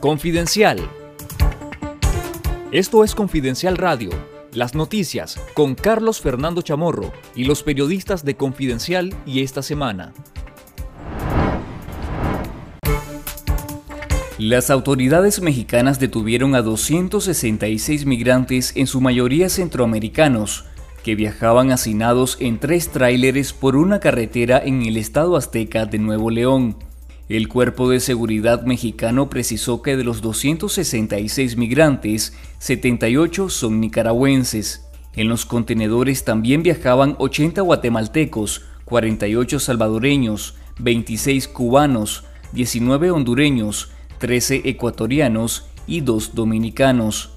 Confidencial. Esto es Confidencial Radio, las noticias con Carlos Fernando Chamorro y los periodistas de Confidencial y esta semana. Las autoridades mexicanas detuvieron a 266 migrantes, en su mayoría centroamericanos, que viajaban hacinados en tres tráileres por una carretera en el estado azteca de Nuevo León. El Cuerpo de Seguridad mexicano precisó que de los 266 migrantes, 78 son nicaragüenses. En los contenedores también viajaban 80 guatemaltecos, 48 salvadoreños, 26 cubanos, 19 hondureños, 13 ecuatorianos y 2 dominicanos.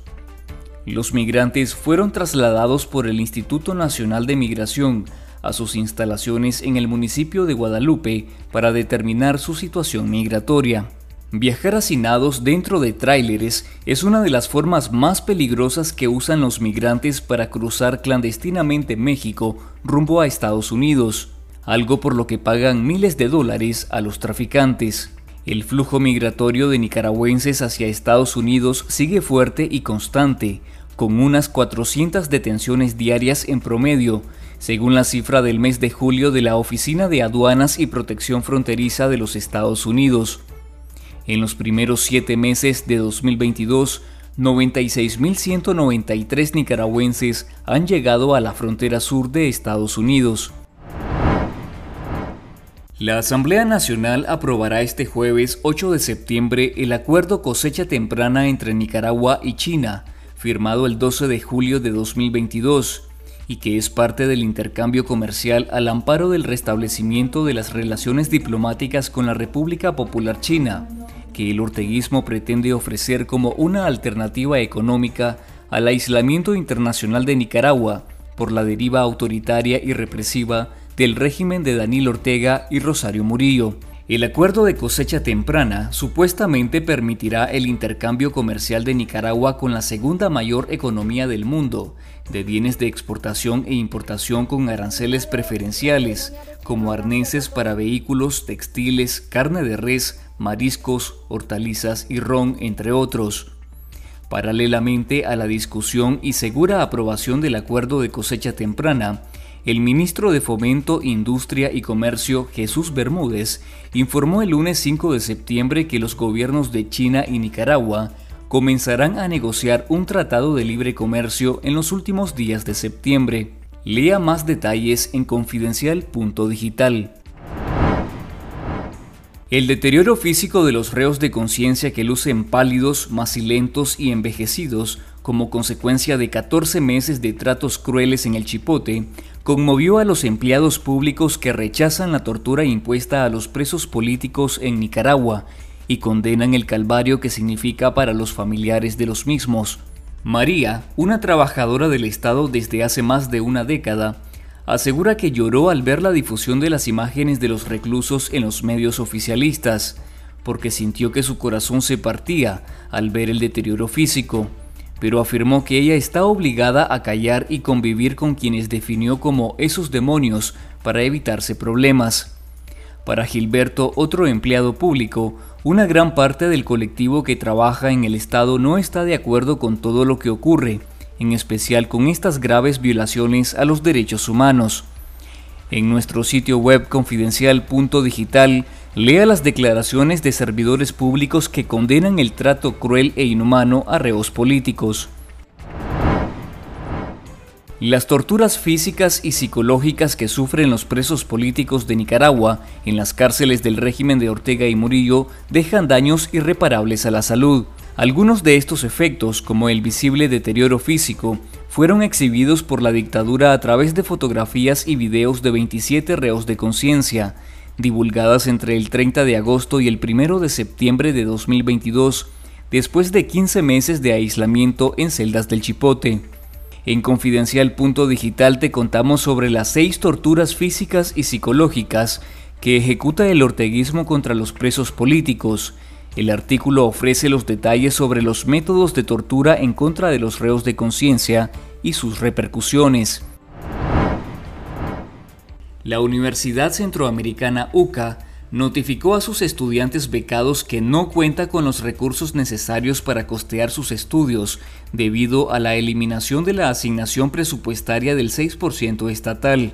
Los migrantes fueron trasladados por el Instituto Nacional de Migración a sus instalaciones en el municipio de Guadalupe para determinar su situación migratoria. Viajar hacinados dentro de tráileres es una de las formas más peligrosas que usan los migrantes para cruzar clandestinamente México rumbo a Estados Unidos, algo por lo que pagan miles de dólares a los traficantes. El flujo migratorio de nicaragüenses hacia Estados Unidos sigue fuerte y constante, con unas 400 detenciones diarias en promedio, según la cifra del mes de julio de la Oficina de Aduanas y Protección Fronteriza de los Estados Unidos. En los primeros siete meses de 2022, 96.193 nicaragüenses han llegado a la frontera sur de Estados Unidos. La Asamblea Nacional aprobará este jueves 8 de septiembre el acuerdo cosecha temprana entre Nicaragua y China, firmado el 12 de julio de 2022, y que es parte del intercambio comercial al amparo del restablecimiento de las relaciones diplomáticas con la República Popular China, que el orteguismo pretende ofrecer como una alternativa económica al aislamiento internacional de Nicaragua por la deriva autoritaria y represiva del régimen de Daniel Ortega y Rosario Murillo. El acuerdo de cosecha temprana supuestamente permitirá el intercambio comercial de Nicaragua con la segunda mayor economía del mundo, de bienes de exportación e importación con aranceles preferenciales, como arneses para vehículos, textiles, carne de res, mariscos, hortalizas y ron, entre otros. Paralelamente a la discusión y segura aprobación del acuerdo de cosecha temprana, el ministro de Fomento, Industria y Comercio, Jesús Bermúdez, informó el lunes 5 de septiembre que los gobiernos de China y Nicaragua comenzarán a negociar un tratado de libre comercio en los últimos días de septiembre. Lea más detalles en confidencial.digital. El deterioro físico de los reos de conciencia que lucen pálidos, macilentos y envejecidos como consecuencia de 14 meses de tratos crueles en el Chipote, conmovió a los empleados públicos que rechazan la tortura impuesta a los presos políticos en Nicaragua y condenan el calvario que significa para los familiares de los mismos. María, una trabajadora del Estado desde hace más de una década, asegura que lloró al ver la difusión de las imágenes de los reclusos en los medios oficialistas, porque sintió que su corazón se partía al ver el deterioro físico, pero afirmó que ella está obligada a callar y convivir con quienes definió como esos demonios para evitarse problemas. Para Gilberto, otro empleado público, una gran parte del colectivo que trabaja en el Estado no está de acuerdo con todo lo que ocurre, en especial con estas graves violaciones a los derechos humanos. En nuestro sitio web confidencial.digital, lea las declaraciones de servidores públicos que condenan el trato cruel e inhumano a reos políticos. Las torturas físicas y psicológicas que sufren los presos políticos de Nicaragua en las cárceles del régimen de Ortega y Murillo dejan daños irreparables a la salud. Algunos de estos efectos, como el visible deterioro físico, fueron exhibidos por la dictadura a través de fotografías y videos de 27 reos de conciencia, divulgadas entre el 30 de agosto y el 1 de septiembre de 2022, después de 15 meses de aislamiento en celdas del Chipote. En Confidencial Punto Digital te contamos sobre las seis torturas físicas y psicológicas que ejecuta el orteguismo contra los presos políticos, el artículo ofrece los detalles sobre los métodos de tortura en contra de los reos de conciencia y sus repercusiones. La Universidad Centroamericana UCA notificó a sus estudiantes becados que no cuenta con los recursos necesarios para costear sus estudios debido a la eliminación de la asignación presupuestaria del 6% estatal.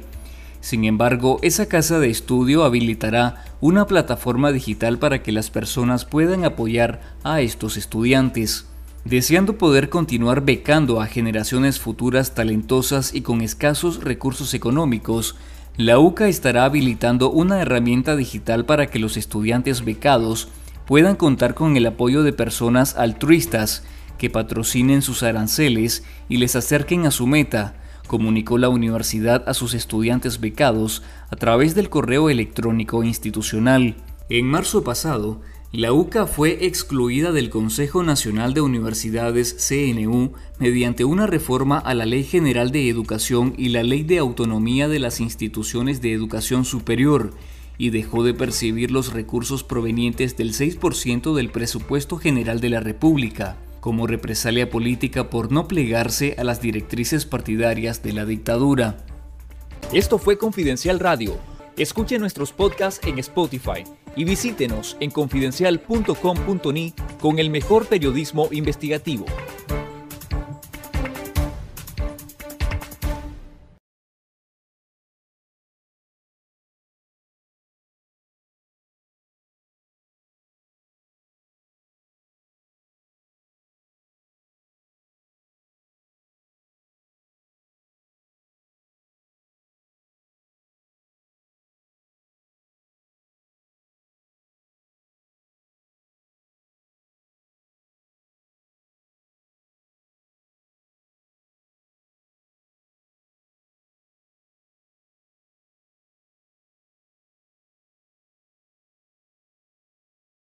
Sin embargo, esa casa de estudio habilitará una plataforma digital para que las personas puedan apoyar a estos estudiantes. Deseando poder continuar becando a generaciones futuras talentosas y con escasos recursos económicos, la UCA estará habilitando una herramienta digital para que los estudiantes becados puedan contar con el apoyo de personas altruistas que patrocinen sus aranceles y les acerquen a su meta, comunicó la universidad a sus estudiantes becados a través del correo electrónico institucional. En marzo pasado, la UCA fue excluida del Consejo Nacional de Universidades CNU mediante una reforma a la Ley General de Educación y la Ley de Autonomía de las Instituciones de Educación Superior y dejó de percibir los recursos provenientes del 6% del presupuesto general de la República, como represalia política por no plegarse a las directrices partidarias de la dictadura. Esto fue Confidencial Radio. Escuche nuestros podcasts en Spotify y visítenos en confidencial.com.ni con el mejor periodismo investigativo.